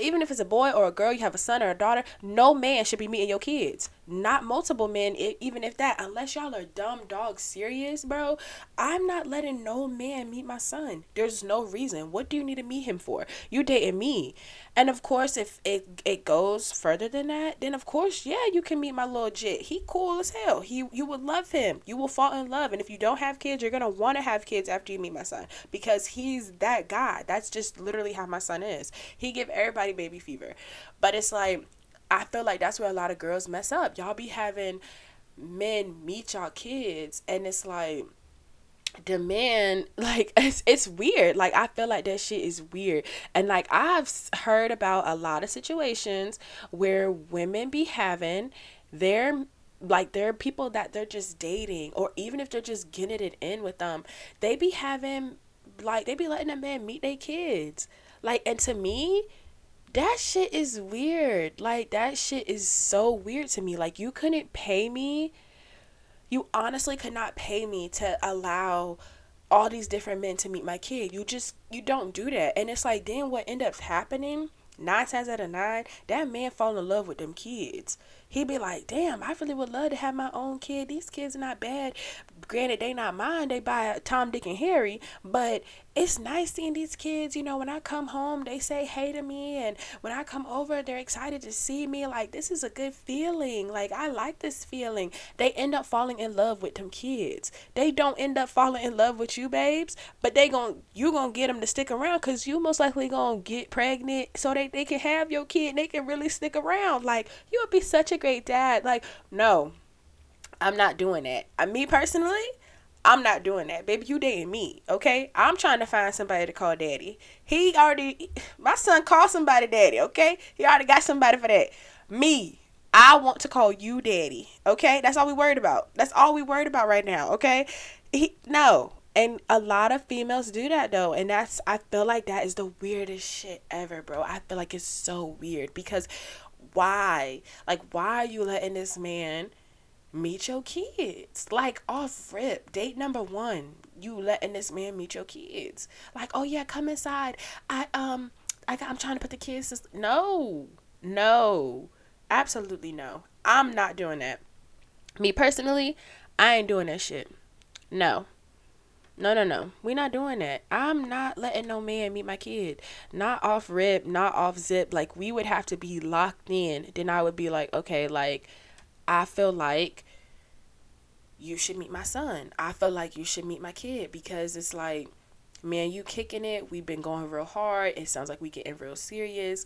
even if it's a boy or a girl, you have a son or a daughter, no man should be meeting your kids not multiple men, even if that, unless y'all are dumb dog serious, bro, I'm not letting no man meet my son. There's no reason. What do you need to meet him for? You dating me. And of course, if it, it goes further than that, then of course, yeah, you can meet my little jit. He cool as hell. He you would love him. You will fall in love. And if you don't have kids, you're gonna want to have kids after you meet my son because he's that guy. That's just literally how my son is. He give everybody baby fever. But it's like I feel like that's where a lot of girls mess up. Y'all be having men meet y'all kids, and it's like the man like it's it's weird. Like i feel like that shit is weird. And like i've heard about a lot of situations where women be having their like there are people that they're just dating or even if they're just getting it in with them they be having like they be letting a man meet their kids. Like and to me that shit is weird. Like that shit is so weird to me. Like you couldn't pay me. You honestly could not pay me to allow all these different men to meet my kid. You just you don't do that. And it's like then what ends up happening, nine times out of nine, that man fall in love with them kids he'd be like, damn, I really would love to have my own kid. These kids are not bad. Granted, they not mine. They buy Tom, Dick, and Harry. But it's nice seeing these kids. You know, when I come home, they say hey to me. And when I come over, they're excited to see me. Like, this is a good feeling. Like, I like this feeling. They end up falling in love with them kids. They don't end up falling in love with you, babes. But they gon' you to get them to stick around because you most likely to get pregnant so they, they can have your kid. they can really stick around. Like, you would be such a great dad. Like, no, I'm not doing that. I, me personally, I'm not doing that. Baby, you dating me, okay? I'm trying to find somebody to call daddy. He already, my son called somebody daddy, okay? He already got somebody for that. Me, I want to call you daddy. Okay? That's all we worried about. That's all we worried about right now. Okay? He, no. And a lot of females do that though. And that's, I feel like that is the weirdest shit ever, bro. I feel like it's so weird because why? Like, why are you letting this man meet your kids? Like, off rip, date number one, you letting this man meet your kids. Like, oh yeah, come inside. I, um, I got, I'm trying to put the kids to, no, no, absolutely no. I'm not doing that. Me personally, I ain't doing that shit. No. No, no, no. We're not doing that. I'm not letting no man meet my kid. Not off rip, not off zip. Like, we would have to be locked in. Then I would be like, okay, like, I feel like you should meet my son. I feel like you should meet my kid because it's like, man, you kicking it. We've been going real hard. It sounds like we getting real serious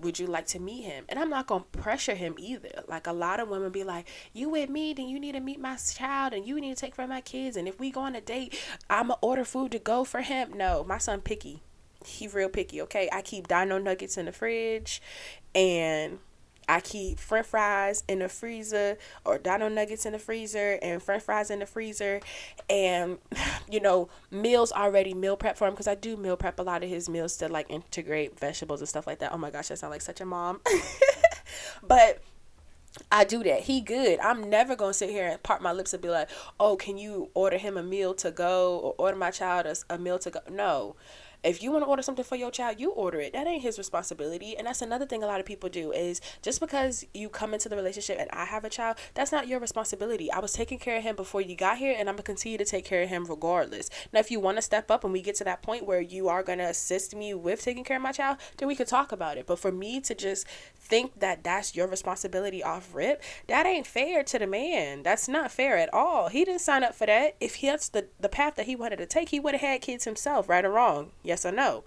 would you like to meet him? And I'm not gonna pressure him either. Like a lot of women be like, you with me, then you need to meet my child, and you need to take care of my kids. And if we go on a date, I'ma order food to go for him. No, my son picky. He real picky. Okay, I keep Dino nuggets in the fridge, and I keep french fries in the freezer or dino nuggets in the freezer and french fries in the freezer and you know meals already meal prep for him because I do meal prep a lot of his meals to like integrate vegetables and stuff like that. Oh my gosh, I sound like such a mom. but I do that. He good. I'm never gonna sit here and part my lips and be like, "Oh, can you order him a meal to go or order my child a, a meal to go?" No, if you want to order something for your child, you order it. That ain't his responsibility. And that's another thing a lot of people do is just because you come into the relationship and I have a child, that's not your responsibility. I was taking care of him before you got here and I'm going to continue to take care of him regardless. Now, if you want to step up and we get to that point where you are going to assist me with taking care of my child, then we could talk about it. But for me to just think that that's your responsibility off rip, that ain't fair to the man. That's not fair at all. He didn't sign up for that. If that's the, the path that he wanted to take, he would have had kids himself, right or wrong. Yes or no.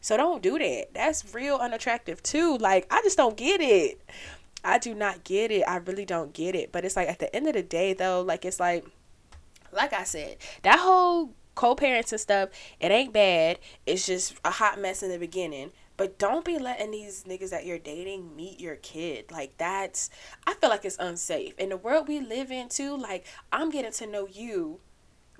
So don't do that. That's real unattractive too. Like, I just don't get it. I do not get it. I really don't get it. But it's like at the end of the day though, like it's like like I said, that whole co-parents and stuff, it ain't bad. It's just a hot mess in the beginning. But don't be letting these niggas that you're dating meet your kid. Like that's I feel like it's unsafe. In the world we live in too, like I'm getting to know you,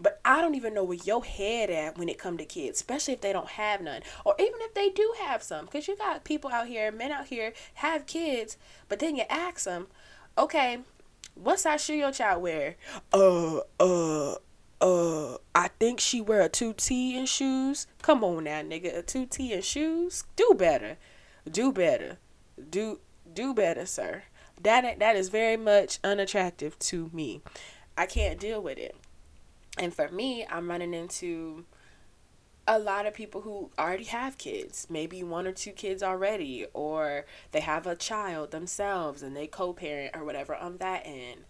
but I don't even know where your head at when it come to kids, especially if they don't have none. Or even if they do have some. Cause you got people out here, men out here have kids, but then you ask them, okay, what size shoe your child wear? Uh, uh, uh I think she wear a 2T in shoes. Come on now, nigga. A 2T in shoes? Do better. Do better. Do do better, sir. That that is very much unattractive to me. I can't deal with it. And for me, I'm running into a lot of people who already have kids, maybe one or two kids already, or they have a child themselves and they co parent or whatever on that end.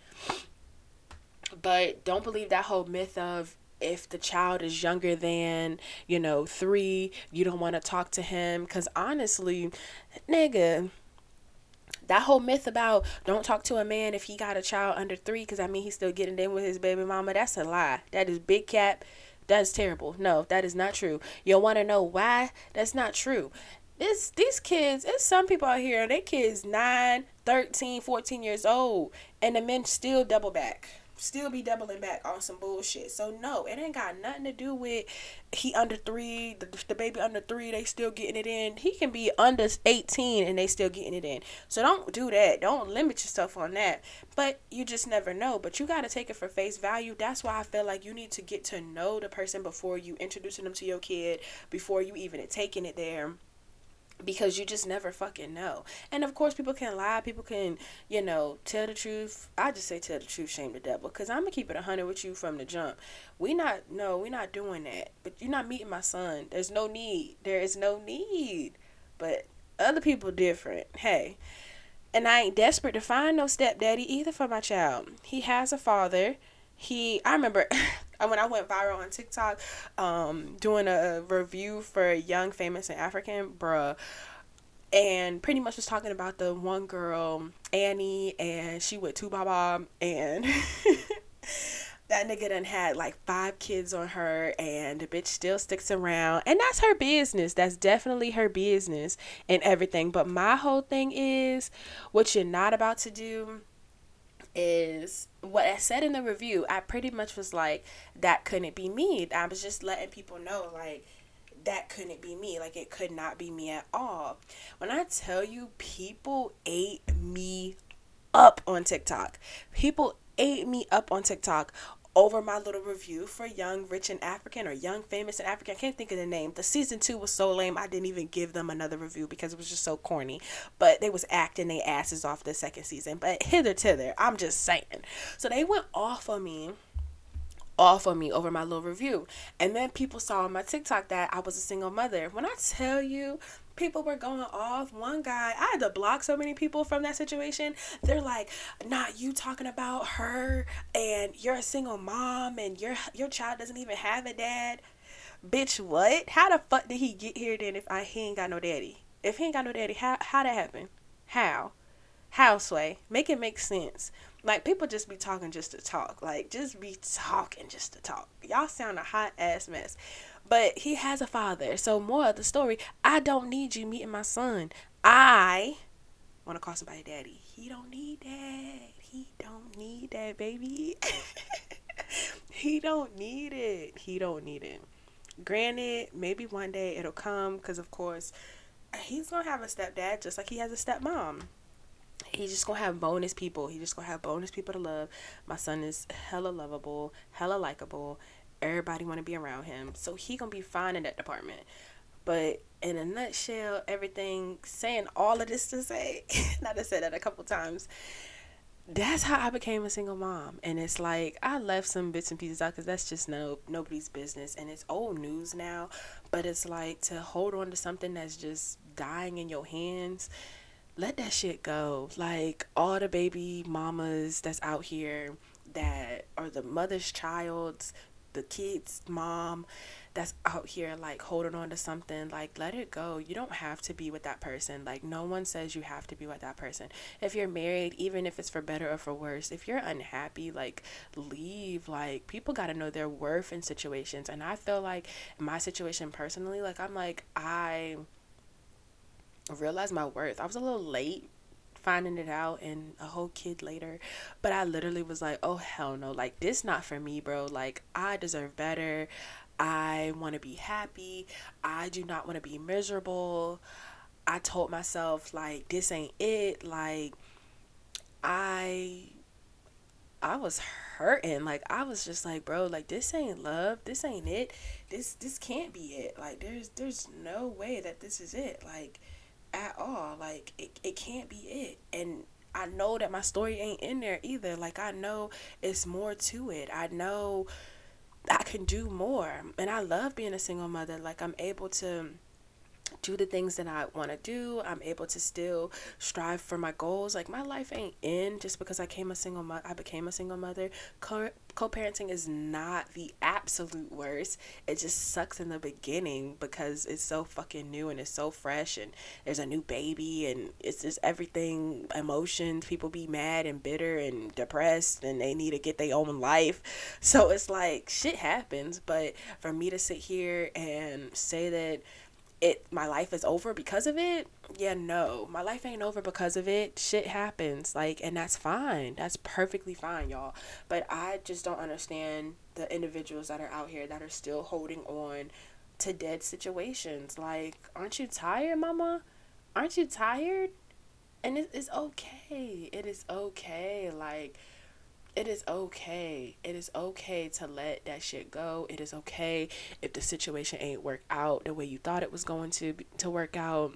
But don't believe that whole myth of if the child is younger than, you know, three, you don't want to talk to him. Because honestly, nigga, that whole myth about don't talk to a man if he got a child under three, because I mean, he's still getting in with his baby mama, that's a lie. That is big cap. That's terrible. No, that is not true. You'll want to know why? That's not true. This, these kids, it's some people out here, they kids 9, 13, 14 years old, and the men still double back still be doubling back on some bullshit. So no, it ain't got nothing to do with he under three, the, the baby under three, they still getting it in. He can be under 18 and they still getting it in. So don't do that. Don't limit yourself on that. But you just never know. But you got to take it for face value. That's why I feel like you need to get to know the person before you introducing them to your kid, before you even taking it there because you just never fucking know. And of course, people can lie. People can, you know, tell the truth. I just say tell the truth, shame the devil. Cause I'm gonna keep it a hundred with you from the jump. We not no, we not doing that. But you're not meeting my son. There's no need. There is no need. But other people different. Hey. And I ain't desperate to find no stepdaddy either for my child. He has a father. He I remember when I went viral on TikTok, um, doing a review for Young, Famous, and African, bruh, and pretty much was talking about the one girl, Annie, and she went to Baba, and that nigga done had like five kids on her and the bitch still sticks around. And that's her business. That's definitely her business and everything. But my whole thing is what you're not about to do is what I said in the review. I pretty much was like, that couldn't be me. I was just letting people know, like, that couldn't be me. Like, it could not be me at all. When I tell you, people ate me up on TikTok. People ate me up on TikTok over my little review for Young, Rich, and African or Young, Famous, and African. I can't think of the name. The season two was so lame, I didn't even give them another review because it was just so corny. But they was acting their asses off the second season. But hither thither, I'm just saying. So they went off on me off on me over my little review. And then people saw on my TikTok that I was a single mother. When I tell you people were going off. One guy, I had to block so many people from that situation. They're like, "Not you talking about her and you're a single mom and your your child doesn't even have a dad." Bitch, what? How the fuck did he get here then if I he ain't got no daddy? If he ain't got no daddy, how how that happen? How? How sway? Make it make sense. Like people just be talking just to talk. Like just be talking just to talk. Y'all sound a hot ass mess. But he has a father. So more of the story, I don't need you meeting my son. I want to call somebody daddy. He don't need that. He don't need that, baby. he don't need it. He don't need it. Granted, maybe one day it'll come because of course he's gonna have a stepdad just like he has a stepmom. He's just gonna have bonus people. He's just gonna have bonus people to love. My son is hella lovable, hella likable, everybody want to be around him so he gonna be fine in that department but in a nutshell everything saying all of this to say not to say that a couple times that's how I became a single mom. And it's like I left some bits and pieces out because that's just no nobody's business, and it's old news now. But it's like to hold on to something that's just dying in your hands. Let that shit go. Like all the baby mamas that's out here that are the mother's child's the kid's mom that's out here like holding on to something like let it go. You don't have to be with that person. Like no one says you have to be with that person. If you're married even if it's for better or for worse if you're unhappy like leave. Like people got to know their worth in situations. And i feel like my situation personally like i'm like i realized my worth. I was a little late finding it out and a whole kid later. But I literally was like, oh hell no, like this not for me, bro. Like I deserve better. I want to be happy. I do not want to be miserable. I told myself like this ain't it. Like I I was hurting. Like I was just like, bro, like this ain't love. This ain't it. This this can't be it. Like there's there's no way that this is it. Like at all. Like it, it can't be it. And I know that my story ain't in there either. Like I know it's more to it. I know I can do more. And I love being a single mother. Like I'm able to do the things that I want to do. I'm able to still strive for my goals. Like my life ain't in just because I came a single mother. I became a single mother. Co- co-parenting is not the absolute worst. It just sucks in the beginning because it's so fucking new and it's so fresh and there's a new baby and it's just everything emotions. People be mad and bitter and depressed and they need to get their own life. So it's like shit happens, but for me to sit here and say that it my life is over because of it? Yeah no. My life ain't over because of it. Shit happens. Like and that's fine. That's perfectly fine y'all. But i just don't understand the individuals that are out here that are still holding on to dead situations. Like aren't you tired mama? Aren't you tired? And it is okay. It is okay. Like it is okay. It is okay to let that shit go. It is okay if the situation ain't work out the way you thought it was going to to work out.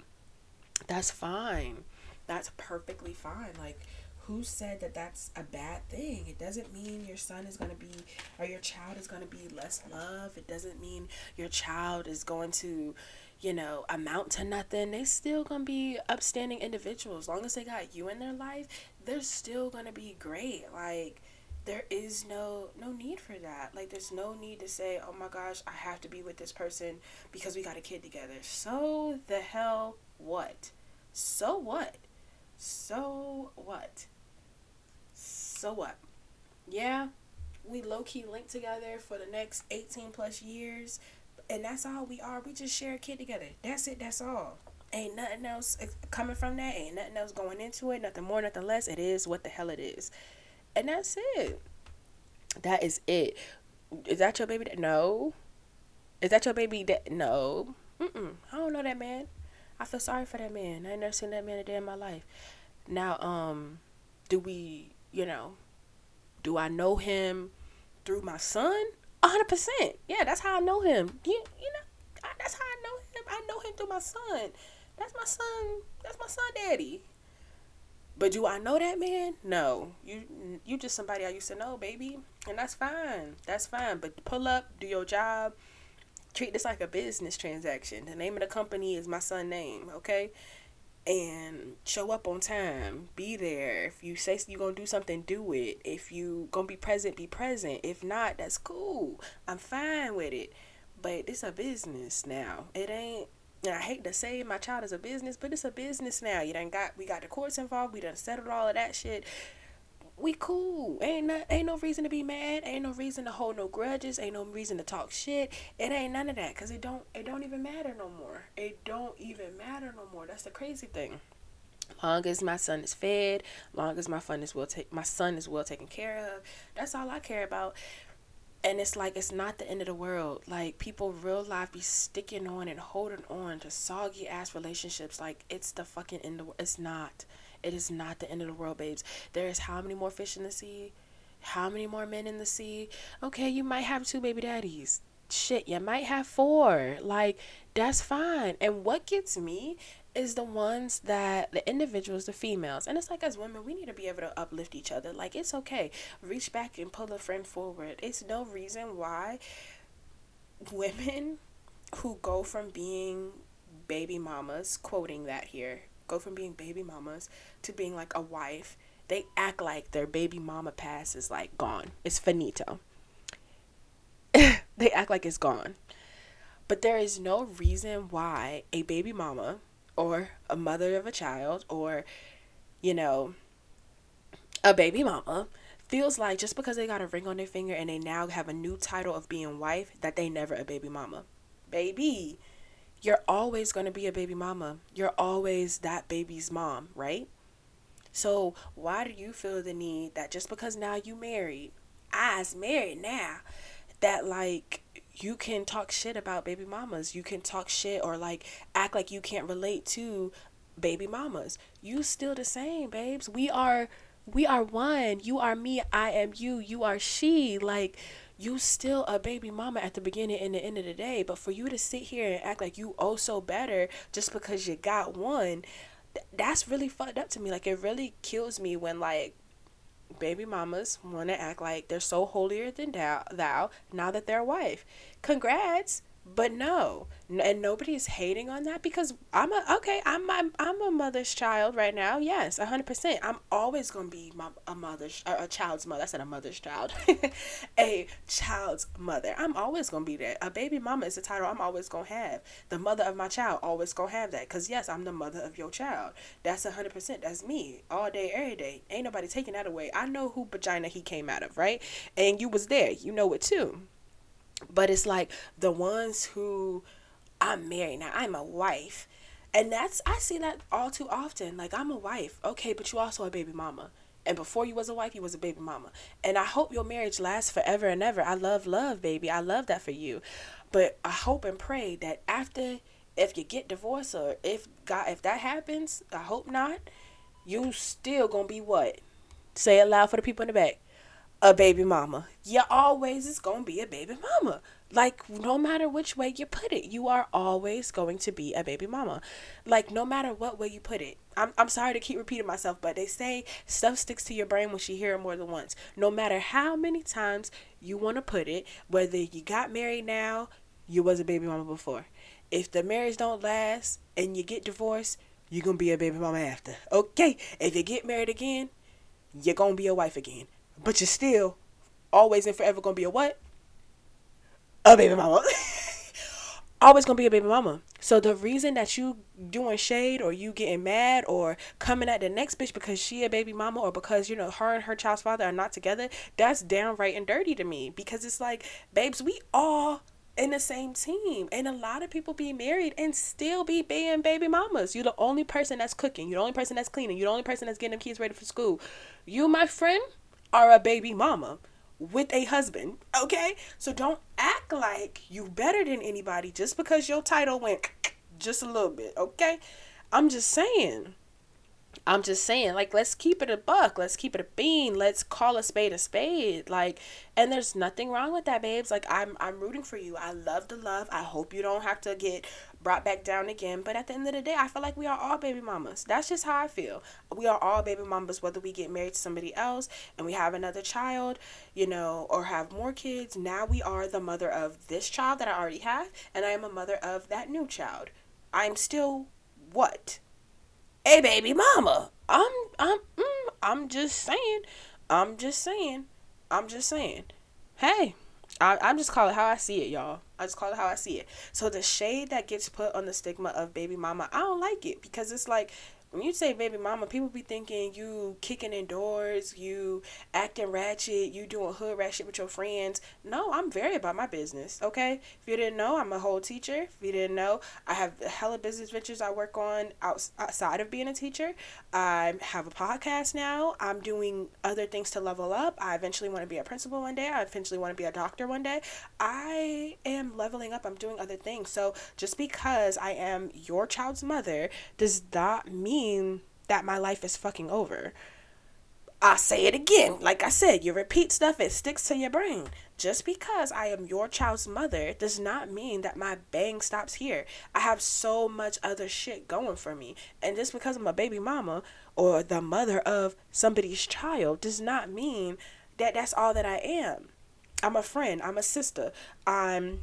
That's fine. That's perfectly fine. Like who said that that's a bad thing? It doesn't mean your son is going to be or your child is going to be less love. It doesn't mean your child is going to, you know, amount to nothing. They still going to be upstanding individuals. As long as they got you in their life, they're still going to be great. Like there is no no need for that like there's no need to say oh my gosh i have to be with this person because we got a kid together so the hell what so what so what so what yeah we low key linked together for the next 18 plus years. And that's all we are. We just share a kid together. That's it. That's all. Ain't nothing else eh, coming from that. Ain't nothing else going into it. Nothing more, nothing less. It is what the hell it is. And that's it. That is it. Is that your baby? That No. Is that your baby? That no. Mm-mm. I don't know that man. I feel sorry for that man. I ain't never seen that man a day in my life. Now, um, do we, you know, do I know him through my son? hundred percent. Yeah, that's how I know him. You, you know, I, that's how I know him. I know him through my son. That's my son. That's my son, daddy. But do I know that man? No. You you just somebody I used to know, baby. And that's fine. That's fine. But pull up, do your job. Treat this like a business transaction. The name of the company is my son name, okay? And show up on time. Be there. If you say you're going to do something, do it. If you going to be present, be present. If not, that's cool. I'm fine with it. But it's a business now. It ain't and I hate to say my child is a business, but it's a business now. You done got we got the courts involved. We done settled all of that shit. We cool. Ain't no, ain't no reason to be mad. Ain't no reason to hold no grudges. Ain't no reason to talk shit. It ain't none of that. Cause it don't it don't even matter no more. It don't even matter no more. That's the crazy thing long as my son is fed, long as my fun is well take my son is well taken care of. That's all I care about and it's like it's not the end of the world. Like people real life be sticking on and holding on to soggy ass relationships. Like it's the fucking end of it's not. It is not the end of the world babes. There is how many more fish in the sea? How many more men in the sea? Okay you might have two baby daddies. Shit you might have four. Like that's fine. And what gets me is the ones that the individuals, the females, and it's like as women, we need to be able to uplift each other. Like it's okay, reach back and pull a friend forward. It's no reason why women who go from being baby mamas, quoting that here, go from being baby mamas to being like a wife, they act like their baby mama pass is like gone. It's finito. they act like it's gone. But there is no reason why a baby mama or a mother of a child or, you know, a baby mama feels like just because they got a ring on their finger and they now have a new title of being wife that they never a baby mama. Baby, you're always going to be a baby mama. You're always that baby's mom, right? So, why do you feel the need that just because now you married, I's married now, that like you can talk shit about baby mamas. You can talk shit or like act like you can't relate to baby mamas. You still the same, babes. We are we are one. You are me, I am you, you are she. Like you still a baby mama at the beginning and the end of the day. But for you to sit here and act like you oh so better just because you got one, th- that's really fucked up to me. Like it really kills me when like baby mamas want to act like they're so holier than thou, now that they're a wife. Congrats, but no, and nobody's hating on that because I'm a okay. I'm I'm, I'm a mother's child right now. Yes, hundred percent. I'm always gonna be my, a mother's a child's mother. I said a mother's child, a child's mother. I'm always gonna be there. A baby mama is the title I'm always gonna have. The mother of my child always gonna have that because yes, I'm the mother of your child. That's hundred percent. That's me all day, every day. Ain't nobody taking that away. I know who vagina he came out of, right? And you was there. You know it too. But it's like the ones who I'm married now, I'm a wife. And that's I see that all too often. Like I'm a wife. Okay, but you also a baby mama. And before you was a wife, you was a baby mama. And I hope your marriage lasts forever and ever. I love love, baby. I love that for you. But I hope and pray that after if you get divorced or if God if that happens, I hope not, you still gonna be what? Say it loud for the people in the back a baby mama. You always is going to be a baby mama. Like, no matter which way you put it, you are always going to be a baby mama. Like, no matter what way you put it. I'm, I'm sorry to keep repeating myself, but they say stuff sticks to your brain when you hear it more than once. No matter how many times you want to put it, whether you got married now, you was a baby mama before. If the marriage don't last and you get divorced, you're going to be a baby mama after. Okay? If you get married again, you're going to be a wife again but you're still always and forever gonna be a what? A baby mama. always gonna be a baby mama. So the reason that you doing shade or you getting mad or coming at the next bitch because she a baby mama or because you know her and her child's father are not together, that's downright and dirty to me because it's like, babes, we all in the same team. And a lot of people be married and still be being baby mamas. You're the only person that's cooking. You're the only person that's cleaning. You're the only person that's getting them kids ready for school. You, my friend, are a baby mama with a husband. Okay? So don't act like you better than anybody just because your title went just a little bit. Okay? I'm just saying. I'm just saying, like, let's keep it a buck. Let's keep it a bean. Let's call a spade a spade. Like, and there's nothing wrong with that, babes. Like, I'm I'm rooting for you. I love the love. I hope you don't have to get brought back down again. But at the end of the day, I feel like we are all baby mamas. That's just how I feel. We are all baby mamas, whether we get married to somebody else and we have another child, you know, or have more kids. Now we are the mother of this child that I already have, and I am a mother of that new child. I'm still what? Hey baby mama i'm i'm mm, i'm just saying i'm just saying i'm just saying. Hey I, i'm just calling how i see it y'all. I just call it how i see it. So the shade that gets put on the stigma of baby mama i don't like it because it's like when you say baby mama, people be thinking you kicking in doors, you acting ratchet, you doing hood ratchet with your friends. No, I'm very about my business, okay? If you didn't know, I'm a whole teacher. If you didn't know, I have hella business ventures I work on outside of being a teacher. I have a podcast now. I'm doing other things to level up. I eventually want to be a principal one day. I eventually want to be a doctor one day. I am leveling up. I'm doing other things. So just because I am your child's mother does not mean mean that my life is fucking over. I say it again. Like I said, you repeat stuff, it sticks to your brain. Just because I am your child's mother does not mean that my bang stops here. I have so much other shit going for me. And just because I'm a baby mama or the mother of somebody's child does not mean that that's all that I am. I'm a friend, I'm a sister, I'm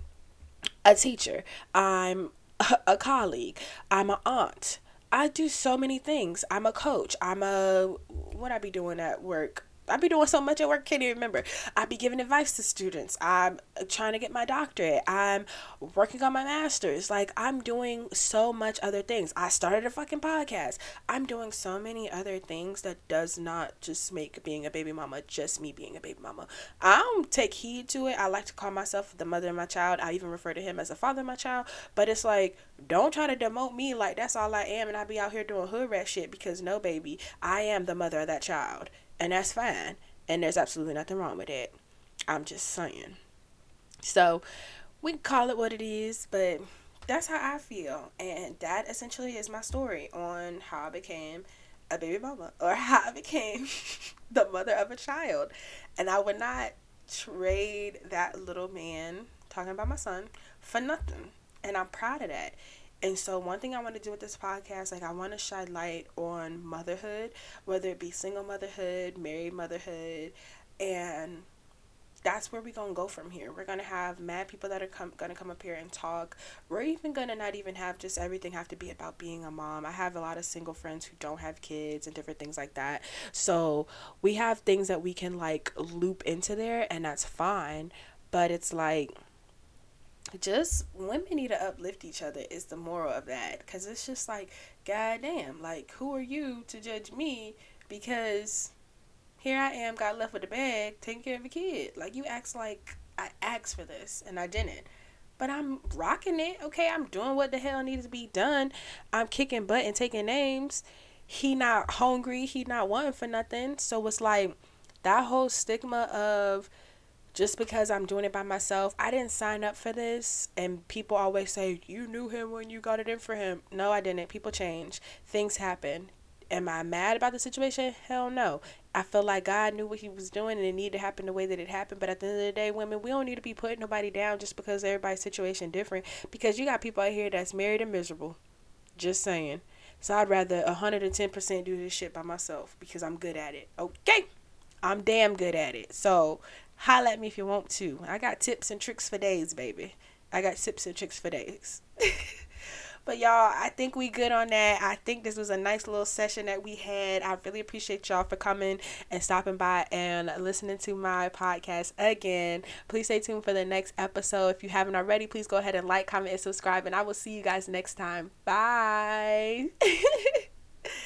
a teacher, I'm a colleague, I'm an aunt, I do so many things. I'm a coach. I'm a what I be doing at work. I be doing so much at work, can't even remember. I be giving advice to students. I'm trying to get my doctorate. I'm working on my master's. Like I'm doing so much other things. I started a fucking podcast. I'm doing so many other things that does not just make being a baby mama just me being a baby mama. I don't take heed to it. I like to call myself the mother of my child. I even refer to him as a father of my child. But it's like don't try to demote me like that's all I am and I be out here doing hood rat shit because no baby, I am the mother of that child and that's fine. And there's absolutely nothing wrong with it. I'm just saying. So we can call it what it is, but that's how I feel. And that essentially is my story on how I became a baby mama or how I became the mother of a child. And I would not trade that little man, talking about my son, for nothing. And I'm proud of that. And so, one thing I want to do with this podcast, like, I want to shine light on motherhood, whether it be single motherhood, married motherhood, and that's where we're gonna go from here. We're gonna have mad people that are come gonna come up here and talk. We're even gonna not even have just everything have to be about being a mom. I have a lot of single friends who don't have kids and different things like that. So we have things that we can like loop into there, and that's fine. But it's like just women need to uplift each other is the moral of that. Because it's just like goddamn like who are you to judge me? Because here i am got left with the bag taking care of a kid. Like you act like i asked for this and i didn't. But i'm rocking it okay? I'm doing what the hell needs to be done. I'm kicking butt and taking names. He not hungry he not wanting for nothing. So it's like that whole stigma of just because I'm doing it by myself. I didn't sign up for this. And people always say, You knew him when you got it in for him. No, I didn't. People change, things happen. Am I mad about the situation? Hell no. I feel like God knew what He was doing and it needed to happen the way that it happened. But at the end of the day, women, we don't need to be putting nobody down just because everybody's situation different. Because you got people out here that's married and miserable. Just saying. So I'd rather 110% do this shit by myself because I'm good at it. Okay? I'm damn good at it. So holla at me if you want to. I got tips and tricks for days, baby. I got tips and tricks for days. But y'all, I think we good on that. I think this was a nice little session that we had. I really appreciate y'all for coming and stopping by and listening to my podcast again. Please stay tuned for the next episode. If you haven't already, please go ahead and like, comment, and subscribe. And I will see you guys next time. Bye.